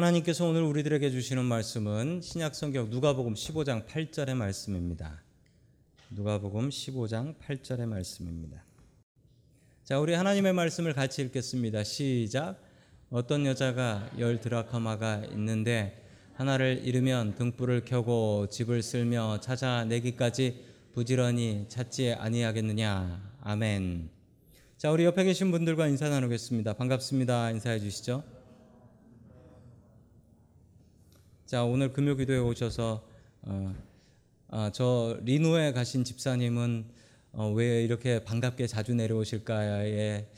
하나님께서 오늘 우리들에게 주시는 말씀은 신약 성경 누가복음 15장 8절의 말씀입니다. 누가복음 15장 8절의 말씀입니다. 자, 우리 하나님의 말씀을 같이 읽겠습니다. 시작. 어떤 여자가 열 드라카마가 있는데 하나를 잃으면 등불을 켜고 집을 쓸며 찾아내기까지 부지런히 찾지 아니하겠느냐. 아멘. 자, 우리 옆에 계신 분들과 인사 나누겠습니다. 반갑습니다. 인사해 주시죠. 자 오늘 금요기도에 오셔서 어, 아, 저 리노에 가신 집사님은 어, 왜 이렇게 반갑게 자주 내려오실까에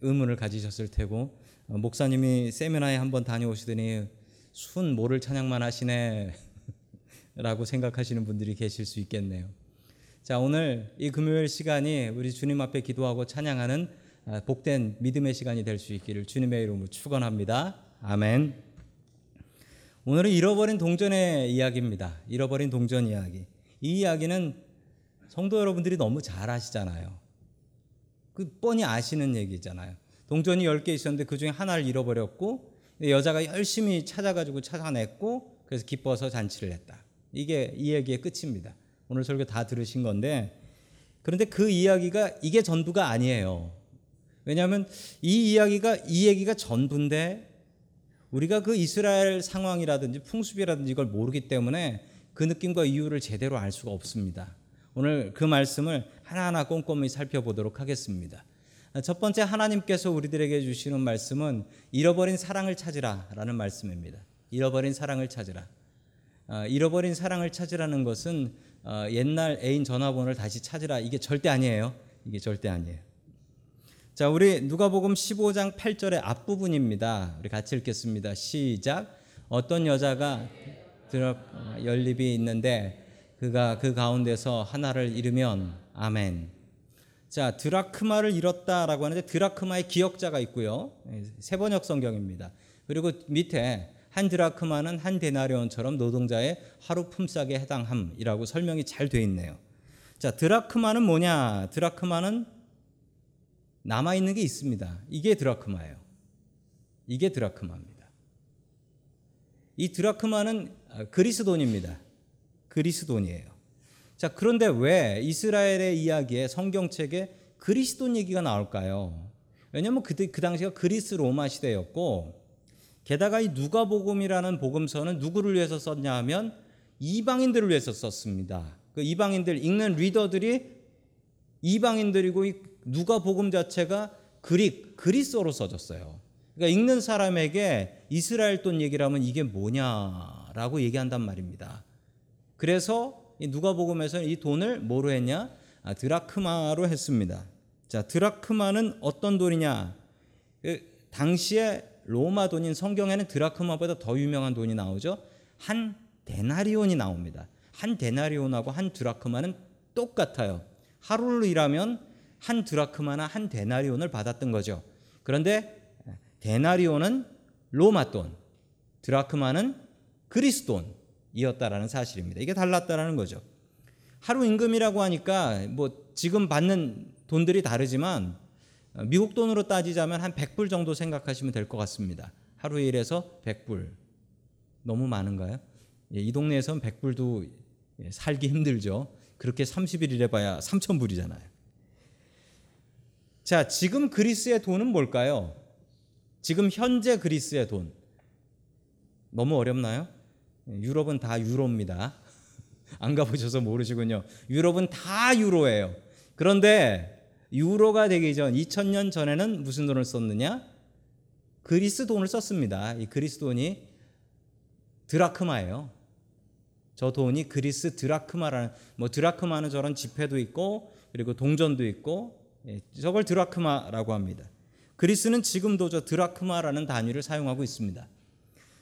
의문을 가지셨을 테고 어, 목사님이 세미나에 한번 다녀오시더니 순 모를 찬양만 하시네 라고 생각하시는 분들이 계실 수 있겠네요. 자 오늘 이 금요일 시간이 우리 주님 앞에 기도하고 찬양하는 아, 복된 믿음의 시간이 될 수 있기를 주님의 이름으로 축원합니다. 아멘. 오늘은 잃어버린 동전의 이야기입니다. 잃어버린 동전 이야기. 이 이야기는 성도 여러분들이 너무 잘 아시잖아요. 그 뻔히 아시는 얘기잖아요. 동전이 10개 있었는데 그 중에 하나를 잃어버렸고 여자가 열심히 찾아가지고 찾아냈고 그래서 기뻐서 잔치를 했다. 이게 이 얘기의 끝입니다. 오늘 설교 다 들으신 건데 그런데 그 이야기가 이게 전부가 아니에요. 왜냐하면 이 이야기가 이 얘기가 전부인데 우리가 그 이스라엘 상황이라든지 풍습이라든지 이걸 모르기 때문에 그 느낌과 이유를 제대로 알 수가 없습니다. 오늘 그 말씀을 하나하나 꼼꼼히 살펴보도록 하겠습니다. 첫 번째 하나님께서 우리들에게 주시는 말씀은 잃어버린 사랑을 찾으라라는 말씀입니다. 잃어버린 사랑을 찾으라. 아, 잃어버린 사랑을 찾으라는 것은 어, 옛날 애인 전화번호를 다시 찾으라 이게 절대 아니에요. 이게 절대 아니에요. 자, 우리 누가복음 15장 8절의 앞부분입니다. 우리 같이 읽겠습니다. 시작. 어떤 여자가 드라 연립이 있는데 그가 그 가운데서 하나를 잃으면 아멘. 자, 드라크마를 잃었다라고 하는데 드라크마의 기억자가 있고요. 세 번역 성경입니다. 그리고 밑에 한 드라크마는 한 데나리온처럼 노동자의 하루 품삯에 해당함이라고 설명이 잘 돼 있네요. 자, 드라크마는 뭐냐? 드라크마는 남아 있는 게 있습니다. 이게 드라크마예요. 이게 드라크마입니다. 이 드라크마는 아, 그리스 돈입니다. 그리스 돈이에요. 자, 그런데 왜 이스라엘의 이야기에 성경책에 그리스 돈 얘기가 나올까요? 왜냐하면 그, 그 당시가 그리스 로마 시대였고 게다가 이 누가복음이라는 복음서는 누구를 위해서 썼냐 하면 이방인들을 위해서 썼습니다. 그 이방인들 읽는 리더들이 이방인들이고 누가 복음 자체가 그릭 그리스어로 써졌어요. 그러니까 읽는 사람에게 이스라엘 돈 얘기를 하면 이게 뭐냐라고 얘기한단 말입니다. 그래서 누가 복음에서 이 돈을 뭐로 했냐? 아, 드라크마로 했습니다. 자, 드라크마는 어떤 돈이냐? 그 당시에 로마 돈인 성경에는 드라크마보다 더 유명한 돈이 나오죠. 한 데나리온이 나옵니다. 한 데나리온하고 한 드라크마는 똑같아요. 하루를 일하면 한 드라크마나 한 데나리온을 받았던 거죠. 그런데 데나리온은 로마 돈, 드라크마는 그리스 돈이었다라는 사실입니다. 이게 달랐다라는 거죠. 하루 임금이라고 하니까 뭐 지금 받는 돈들이 다르지만 미국 돈으로 따지자면 한 100불 정도 생각하시면 될 것 같습니다. 하루 일해서 100불. 너무 많은가요? 예, 이 동네에서는 100불도 살기 힘들죠. 그렇게 30일 일해봐야 3,000불이잖아요. 자, 지금 그리스의 돈은 뭘까요? 지금 현재 그리스의 돈. 너무 어렵나요? 유럽은 다 유로입니다. 안 가보셔서 모르시군요. 유럽은 다 유로예요. 그런데 유로가 되기 전 2000년 전에는 무슨 돈을 썼느냐? 그리스 돈을 썼습니다. 이 그리스 돈이 드라크마예요. 저 돈이 그리스 드라크마라는 뭐 드라크마는 저런 지폐도 있고 그리고 동전도 있고 예, 저걸 드라크마라고 합니다. 그리스는 지금도 저 드라크마라는 단위를 사용하고 있습니다.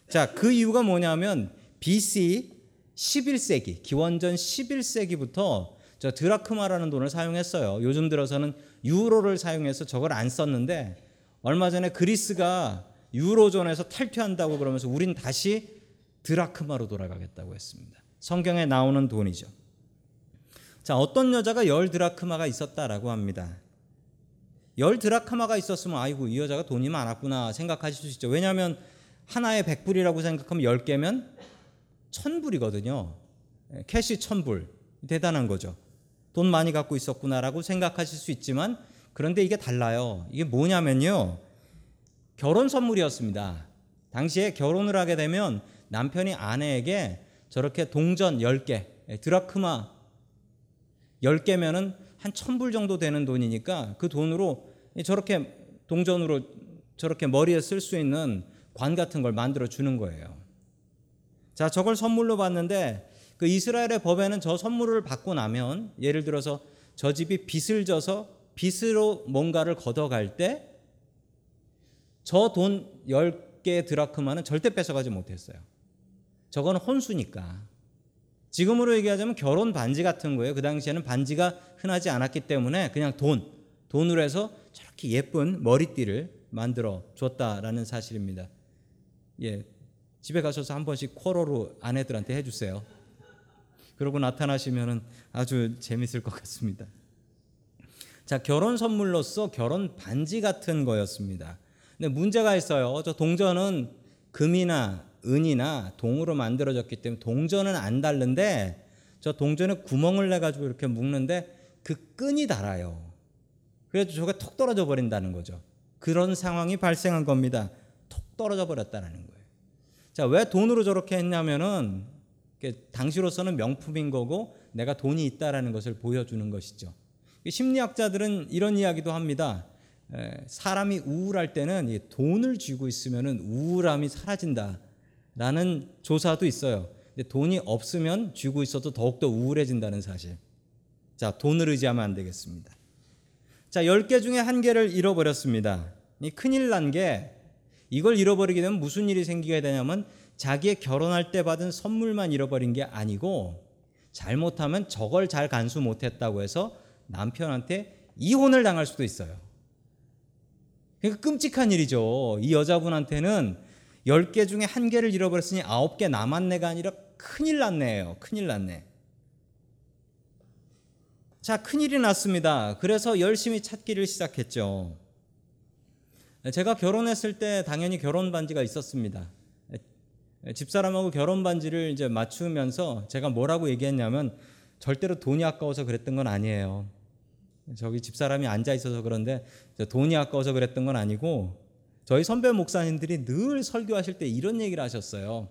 자, 그 이유가 뭐냐면 BC 11세기, 기원전 11세기부터 저 드라크마라는 돈을 사용했어요. 요즘 들어서는 유로를 사용해서 저걸 안 썼는데 얼마 전에 그리스가 유로존에서 탈퇴한다고 그러면서 우린 다시 드라크마로 돌아가겠다고 했습니다. 성경에 나오는 돈이죠. 자, 어떤 여자가 열 드라크마가 있었다라고 합니다. 열 드라크마가 있었으면 아이고 이 여자가 돈이 많았구나 생각하실 수 있죠. 왜냐하면 하나에 100불이라고 생각하면 10개면 1000불이거든요. 예, 캐시 1000불. 대단한 거죠. 돈 많이 갖고 있었구나라고 생각하실 수 있지만 그런데 이게 달라요. 이게 뭐냐면요. 결혼 선물이었습니다. 당시에 결혼을 하게 되면 남편이 아내에게 저렇게 동전 10개, 예, 드라크마 10개면은 한 1000불 정도 되는 돈이니까 그 돈으로 저렇게 동전으로 저렇게 머리에 쓸 수 있는 관 같은 걸 만들어 주는 거예요. 자, 저걸 선물로 받는데 그 이스라엘의 법에는 저 선물을 받고 나면 예를 들어서 저 집이 빚을 져서 빚으로 뭔가를 걷어갈 때 저 돈 10개 드라크마는 절대 뺏어가지 못했어요. 저건 혼수니까. 지금으로 얘기하자면 결혼 반지 같은 거예요. 그 당시에는 반지가 흔하지 않았기 때문에 그냥 돈, 돈으로 해서 저렇게 예쁜 머리띠를 만들어 줬다라는 사실입니다. 예. 집에 가셔서 한 번씩 코로로 아내들한테 해주세요. 그러고 나타나시면은 아주 재밌을 것 같습니다. 자, 결혼 선물로서 결혼 반지 같은 거였습니다. 근데 문제가 있어요. 저 동전은 금이나 은이나 동으로 만들어졌기 때문에 동전은 안 닳는데 저 동전에 구멍을 내 가지고 이렇게 묶는데 그 끈이 달아요. 그래서 저게 톡 떨어져 버린다는 거죠. 그런 상황이 발생한 겁니다. 톡 떨어져 버렸다는 거예요. 자, 왜 돈으로 저렇게 했냐면은 당시로서는 명품인 거고 내가 돈이 있다라는 것을 보여주는 것이죠. 심리학자들은 이런 이야기도 합니다. 사람이 우울할 때는 돈을 쥐고 있으면 우울함이 사라진다 라는 조사도 있어요. 근데 돈이 없으면 쥐고 있어도 더욱더 우울해진다는 사실. 자, 돈을 의지하면 안 되겠습니다. 자, 10개 중에 한 개를 잃어버렸습니다. 이 큰일 난 게 이걸 잃어버리게 되면 무슨 일이 생기게 되냐면 자기의 결혼할 때 받은 선물만 잃어버린 게 아니고 잘못하면 저걸 잘 간수 못했다고 해서 남편한테 이혼을 당할 수도 있어요. 그러니까 끔찍한 일이죠. 이 여자분한테는 10개 중에 한 개를 잃어버렸으니 9개 남았네가 아니라 큰일 났네요. 큰일 났네. 자, 큰일이 났습니다. 그래서 열심히 찾기를 시작했죠. 제가 결혼했을 때 당연히 결혼 반지가 있었습니다. 집사람하고 결혼 반지를 이제 맞추면서 제가 뭐라고 얘기했냐면 절대로 돈이 아까워서 그랬던 건 아니에요. 저기 집사람이 앉아 있어서 그런데 돈이 아까워서 그랬던 건 아니고 저희 선배 목사님들이 늘 설교하실 때 이런 얘기를 하셨어요.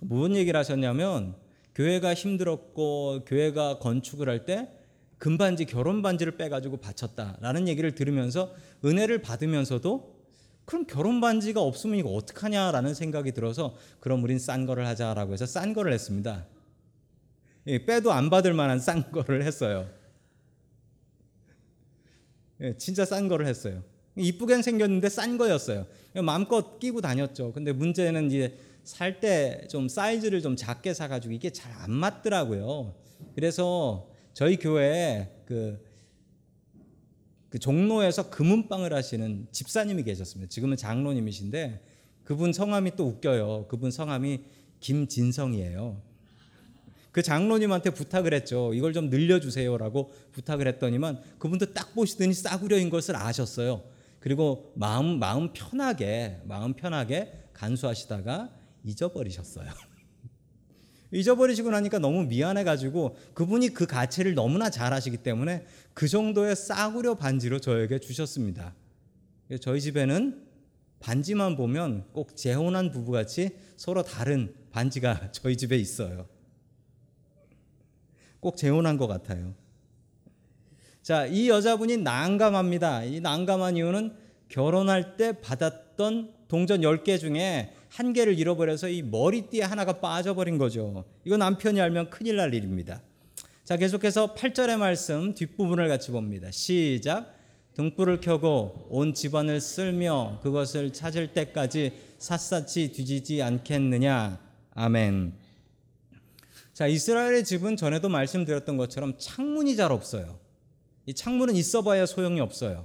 무슨 얘기를 하셨냐면 교회가 힘들었고 교회가 건축을 할 때 금반지 결혼 반지를 빼가지고 바쳤다라는 얘기를 들으면서 은혜를 받으면서도 그럼 결혼 반지가 없으면 이거 어떡하냐라는 생각이 들어서 그럼 우린 싼 거를 하자라고 해서 싼 거를 했습니다. 빼도 안 받을 만한 싼 거를 했어요. 예, 진짜 싼 거를 했어요. 이쁘게 생겼는데 싼 거였어요. 마음껏 끼고 다녔죠. 근데 문제는 이제 살 때 좀 사이즈를 좀 작게 사가지고 이게 잘 안 맞더라고요. 그래서 저희 교회에 그, 그 종로에서 금은방을 하시는 집사님이 계셨습니다. 지금은 장로님이신데 그분 성함이 또 웃겨요. 그분 성함이 김진성이에요. 그 장로님한테 부탁을 했죠. 이걸 좀 늘려주세요라고 부탁을 했더니만 그분도 딱 보시더니 싸구려인 것을 아셨어요. 그리고 마음 마음 편하게 마음 편하게 간수하시다가 잊어버리셨어요. 잊어버리시고 나니까 너무 미안해 가지고 그분이 그 가치를 너무나 잘 아시기 때문에 그 정도의 싸구려 반지로 저에게 주셨습니다. 저희 집에는 반지만 보면 꼭 재혼한 부부같이 서로 다른 반지가 저희 집에 있어요. 꼭 재혼한 것 같아요. 자, 이 여자분이 난감합니다. 이 난감한 이유는 결혼할 때 받았던 동전 10개 중에 한 개를 잃어버려서 이 머리띠에 하나가 빠져버린 거죠. 이거 남편이 알면 큰일 날 일입니다. 자, 계속해서 8절의 말씀 뒷부분을 같이 봅니다. 시작. 등불을 켜고 온 집안을 쓸며 그것을 찾을 때까지 샅샅이 뒤지지 않겠느냐. 아멘. 자, 이스라엘의 집은 전에도 말씀드렸던 것처럼 창문이 잘 없어요. 이 창문은 있어 봐야 소용이 없어요.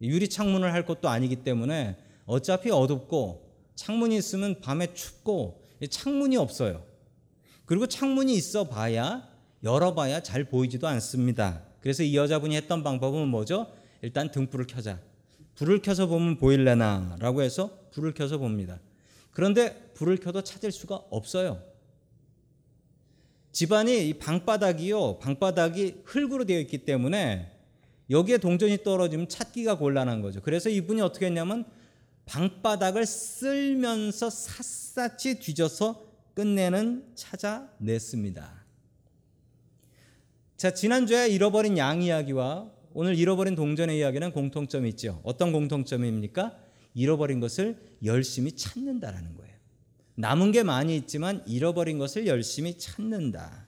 유리 창문을 할 것도 아니기 때문에 어차피 어둡고 창문이 있으면 밤에 춥고 창문이 없어요. 그리고 창문이 있어 봐야 열어봐야 잘 보이지도 않습니다. 그래서 이 여자분이 했던 방법은 뭐죠? 일단 등불을 켜자. 불을 켜서 보면 보일래나 라고 해서 불을 켜서 봅니다. 그런데 불을 켜도 찾을 수가 없어요. 집안이 이 방바닥이요. 방바닥이 흙으로 되어 있기 때문에 여기에 동전이 떨어지면 찾기가 곤란한 거죠. 그래서 이분이 어떻게 했냐면 방바닥을 쓸면서 샅샅이 뒤져서 끝내는 찾아냈습니다. 자, 지난주에 잃어버린 양 이야기와 오늘 잃어버린 동전의 이야기는 공통점이 있죠. 어떤 공통점입니까? 잃어버린 것을 열심히 찾는다라는 거예요. 남은 게 많이 있지만 잃어버린 것을 열심히 찾는다.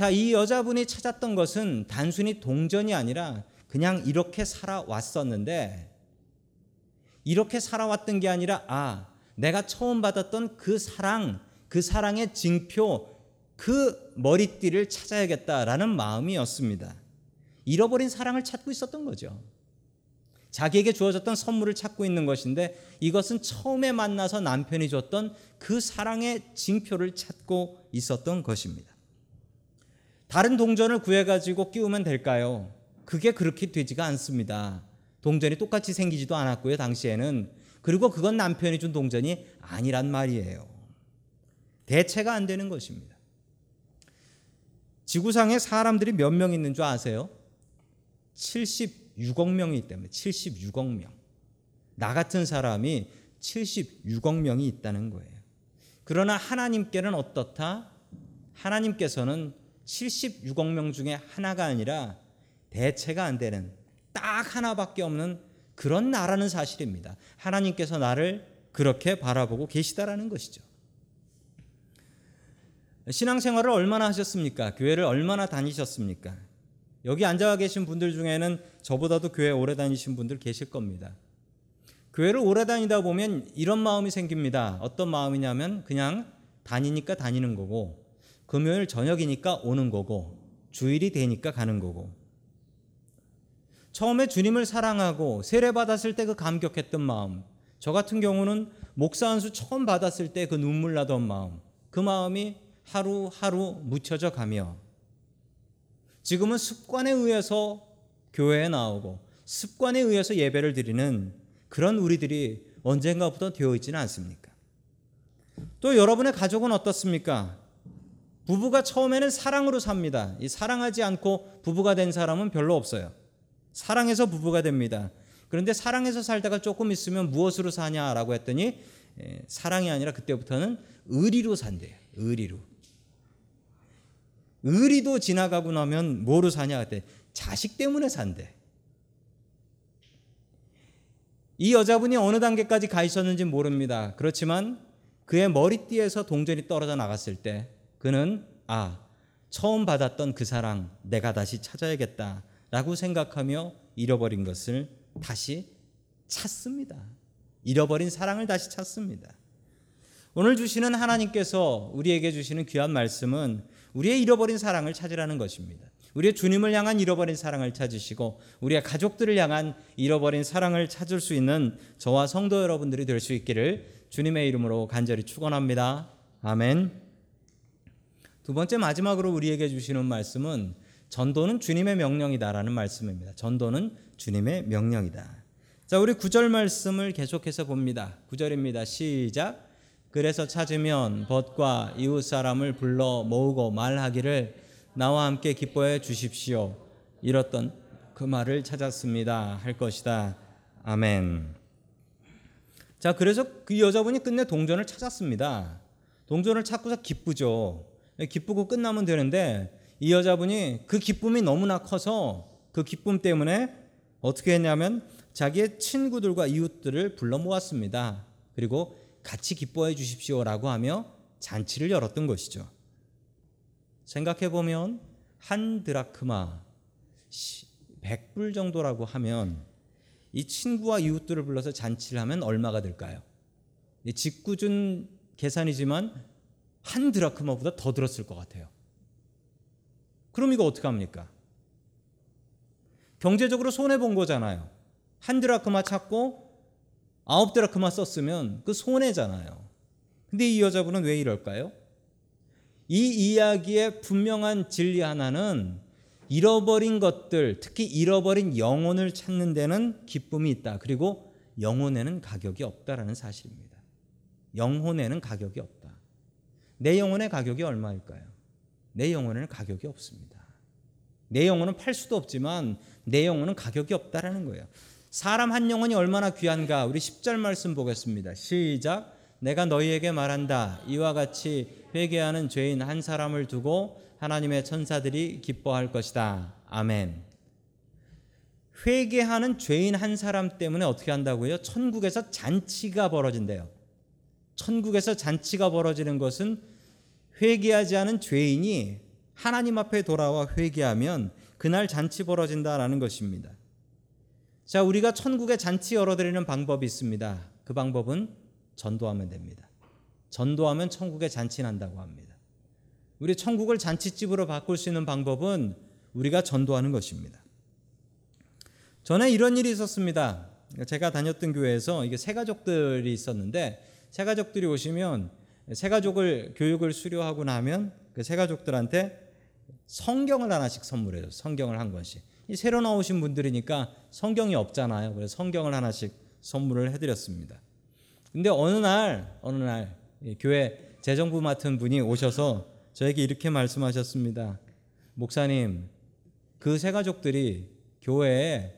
자, 이 여자분이 찾았던 것은 단순히 동전이 아니라 그냥 이렇게 살아왔었는데 이렇게 살아왔던 게 아니라 아, 내가 처음 받았던 그 사랑, 그 사랑의 징표, 그 머리띠를 찾아야겠다라는 마음이었습니다. 잃어버린 사랑을 찾고 있었던 거죠. 자기에게 주어졌던 선물을 찾고 있는 것인데 이것은 처음에 만나서 남편이 줬던 그 사랑의 징표를 찾고 있었던 것입니다. 다른 동전을 구해가지고 끼우면 될까요? 그게 그렇게 되지가 않습니다. 동전이 똑같이 생기지도 않았고요, 당시에는. 그리고 그건 남편이 준 동전이 아니란 말이에요. 대체가 안 되는 것입니다. 지구상에 사람들이 몇 명 있는 줄 아세요? 76억 명이기 때문에 76억 명. 나 같은 사람이 76억 명이 있다는 거예요. 그러나 하나님께는 어떻다? 하나님께서는 76억 명 중에 하나가 아니라 대체가 안 되는 딱 하나밖에 없는 그런 나라는 사실입니다. 하나님께서 나를 그렇게 바라보고 계시다라는 것이죠. 신앙생활을 얼마나 하셨습니까? 교회를 얼마나 다니셨습니까? 여기 앉아 계신 분들 중에는 저보다도 교회 오래 다니신 분들 계실 겁니다. 교회를 오래 다니다 보면 이런 마음이 생깁니다. 어떤 마음이냐면 그냥 다니니까 다니는 거고 금요일 저녁이니까 오는 거고 주일이 되니까 가는 거고 처음에 주님을 사랑하고 세례 받았을 때 그 감격했던 마음 저 같은 경우는 목사 안수 처음 받았을 때 그 눈물 나던 마음 그 마음이 하루하루 묻혀져 가며 지금은 습관에 의해서 교회에 나오고 습관에 의해서 예배를 드리는 그런 우리들이 언젠가부터 되어 있지는 않습니까? 또 여러분의 가족은 어떻습니까? 부부가 처음에는 사랑으로 삽니다. 이 사랑하지 않고 부부가 된 사람은 별로 없어요. 사랑해서 부부가 됩니다. 그런데 사랑해서 살다가 조금 있으면 무엇으로 사냐라고 했더니 사랑이 아니라 그때부터는 의리로 산대요. 의리로. 의리도 지나가고 나면 뭐로 사냐 그때 자식 때문에 산대. 이 여자분이 어느 단계까지 가 있었는지 모릅니다. 그렇지만 그의 머리띠에서 동전이 떨어져 나갔을 때 그는 아 처음 받았던 그 사랑 내가 다시 찾아야겠다 라고 생각하며 잃어버린 것을 다시 찾습니다. 잃어버린 사랑을 다시 찾습니다. 오늘 주시는 하나님께서 우리에게 주시는 귀한 말씀은 우리의 잃어버린 사랑을 찾으라는 것입니다. 우리의 주님을 향한 잃어버린 사랑을 찾으시고 우리의 가족들을 향한 잃어버린 사랑을 찾을 수 있는 저와 성도 여러분들이 될 수 있기를 주님의 이름으로 간절히 축원합니다. 아멘. 두 번째 마지막으로 우리에게 주시는 말씀은 전도는 주님의 명령이다라는 말씀입니다. 전도는 주님의 명령이다. 자, 우리 구절 말씀을 계속해서 봅니다. 구절입니다. 시작. 그래서 찾으면 벗과 이웃 사람을 불러 모으고 말하기를 나와 함께 기뻐해 주십시오. 이렇던 그 말을 찾았습니다. 할 것이다. 아멘. 자, 그래서 그 여자분이 끝내 동전을 찾았습니다. 동전을 찾고서 기쁘죠. 기쁘고 끝나면 되는데 이 여자분이 그 기쁨이 너무나 커서 그 기쁨 때문에 어떻게 했냐면 자기의 친구들과 이웃들을 불러 모았습니다. 그리고 같이 기뻐해 주십시오라고 하며 잔치를 열었던 것이죠. 생각해 보면 한 드라크마 100불 정도라고 하면 이 친구와 이웃들을 불러서 잔치를 하면 얼마가 될까요? 직구준 계산이지만 한 드라크마보다 더 들었을 것 같아요. 그럼 이거 어떻게 합니까? 경제적으로 손해 본 거잖아요. 한 드라크마 찾고 아홉 드라크마 썼으면 그 손해잖아요. 근데 이 여자분은 왜 이럴까요? 이 이야기의 분명한 진리 하나는 잃어버린 것들, 특히 잃어버린 영혼을 찾는 데는 기쁨이 있다. 그리고 영혼에는 가격이 없다라는 사실입니다. 영혼에는 가격이 없다. 내 영혼의 가격이 얼마일까요? 내 영혼에는 가격이 없습니다. 내 영혼은 팔 수도 없지만 내 영혼은 가격이 없다라는 거예요. 사람 한 영혼이 얼마나 귀한가? 우리 10절 말씀 보겠습니다. 시작. 내가 너희에게 말한다. 이와 같이 회개하는 죄인 한 사람을 두고 하나님의 천사들이 기뻐할 것이다. 아멘. 회개하는 죄인 한 사람 때문에 어떻게 한다고요? 천국에서 잔치가 벌어진대요. 천국에서 잔치가 벌어지는 것은 회개하지 않은 죄인이 하나님 앞에 돌아와 회개하면 그날 잔치 벌어진다라는 것입니다. 자, 우리가 천국에 잔치 열어드리는 방법이 있습니다. 그 방법은 전도하면 됩니다. 전도하면 천국에 잔치 난다고 합니다. 우리 천국을 잔치집으로 바꿀 수 있는 방법은 우리가 전도하는 것입니다. 전에 이런 일이 있었습니다. 제가 다녔던 교회에서 이게 새 가족들이 있었는데 새 가족들이 오시면 새 가족을 교육을 수료하고 나면 그 새 가족들한테 성경을 하나씩 선물해요. 성경을 한 권씩. 이 새로 나오신 분들이니까 성경이 없잖아요. 그래서 성경을 하나씩 선물을 해드렸습니다. 근데 어느 날 어느 날 교회 재정부 맡은 분이 오셔서 저에게 이렇게 말씀하셨습니다. 목사님, 그 새 가족들이 교회에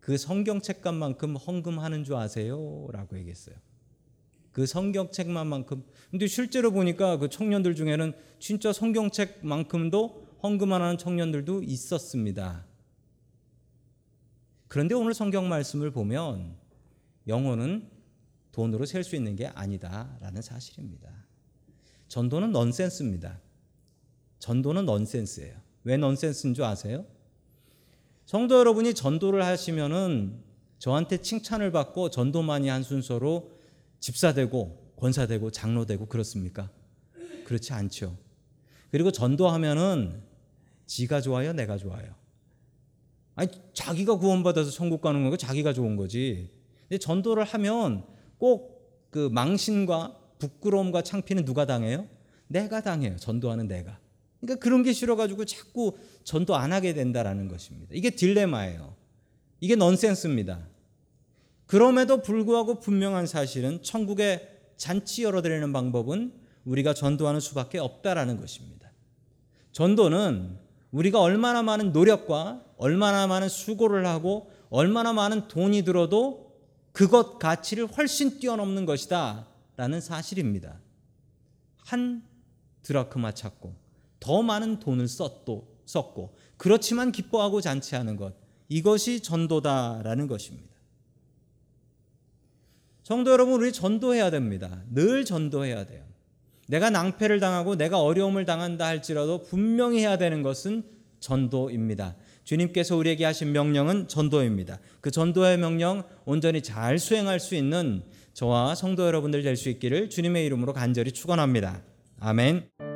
그 성경책값만큼 헌금하는 줄 아세요? 라고 얘기했어요. 그 성경책만큼. 근데 실제로 보니까 그 청년들 중에는 진짜 성경책만큼도 헌금하는 청년들도 있었습니다. 그런데 오늘 성경 말씀을 보면 영혼은 돈으로 셀 수 있는 게 아니다라는 사실입니다. 전도는 넌센스입니다. 전도는 넌센스예요. 왜 넌센스인 줄 아세요? 성도 여러분이 전도를 하시면은 저한테 칭찬을 받고 전도 많이 한 순서로 집사되고 권사되고 장로되고 그렇습니까? 그렇지 않죠. 그리고 전도하면은 지가 좋아요, 내가 좋아요. 아니 자기가 구원받아서 천국 가는 거고 자기가 좋은 거지. 근데 전도를 하면 꼭 그 망신과 부끄러움과 창피는 누가 당해요? 내가 당해요. 전도하는 내가. 그러니까 그런 게 싫어가지고 자꾸 전도 안 하게 된다라는 것입니다. 이게 딜레마예요. 이게 넌센스입니다. 그럼에도 불구하고 분명한 사실은 천국에 잔치 열어드리는 방법은 우리가 전도하는 수밖에 없다라는 것입니다. 전도는 우리가 얼마나 많은 노력과 얼마나 많은 수고를 하고 얼마나 많은 돈이 들어도 그것 가치를 훨씬 뛰어넘는 것이다 라는 사실입니다. 한 드라크마 찾고 더 많은 돈을 썼도, 썼고 그렇지만 기뻐하고 잔치하는 것 이것이 전도다라는 것입니다. 성도 여러분 우리 전도해야 됩니다. 늘 전도해야 돼요. 내가 낭패를 당하고 내가 어려움을 당한다 할지라도 분명히 해야 되는 것은 전도입니다. 주님께서 우리에게 하신 명령은 전도입니다. 그 전도의 명령 온전히 잘 수행할 수 있는 저와 성도 여러분들 될 수 있기를 주님의 이름으로 간절히 축원합니다. 아멘.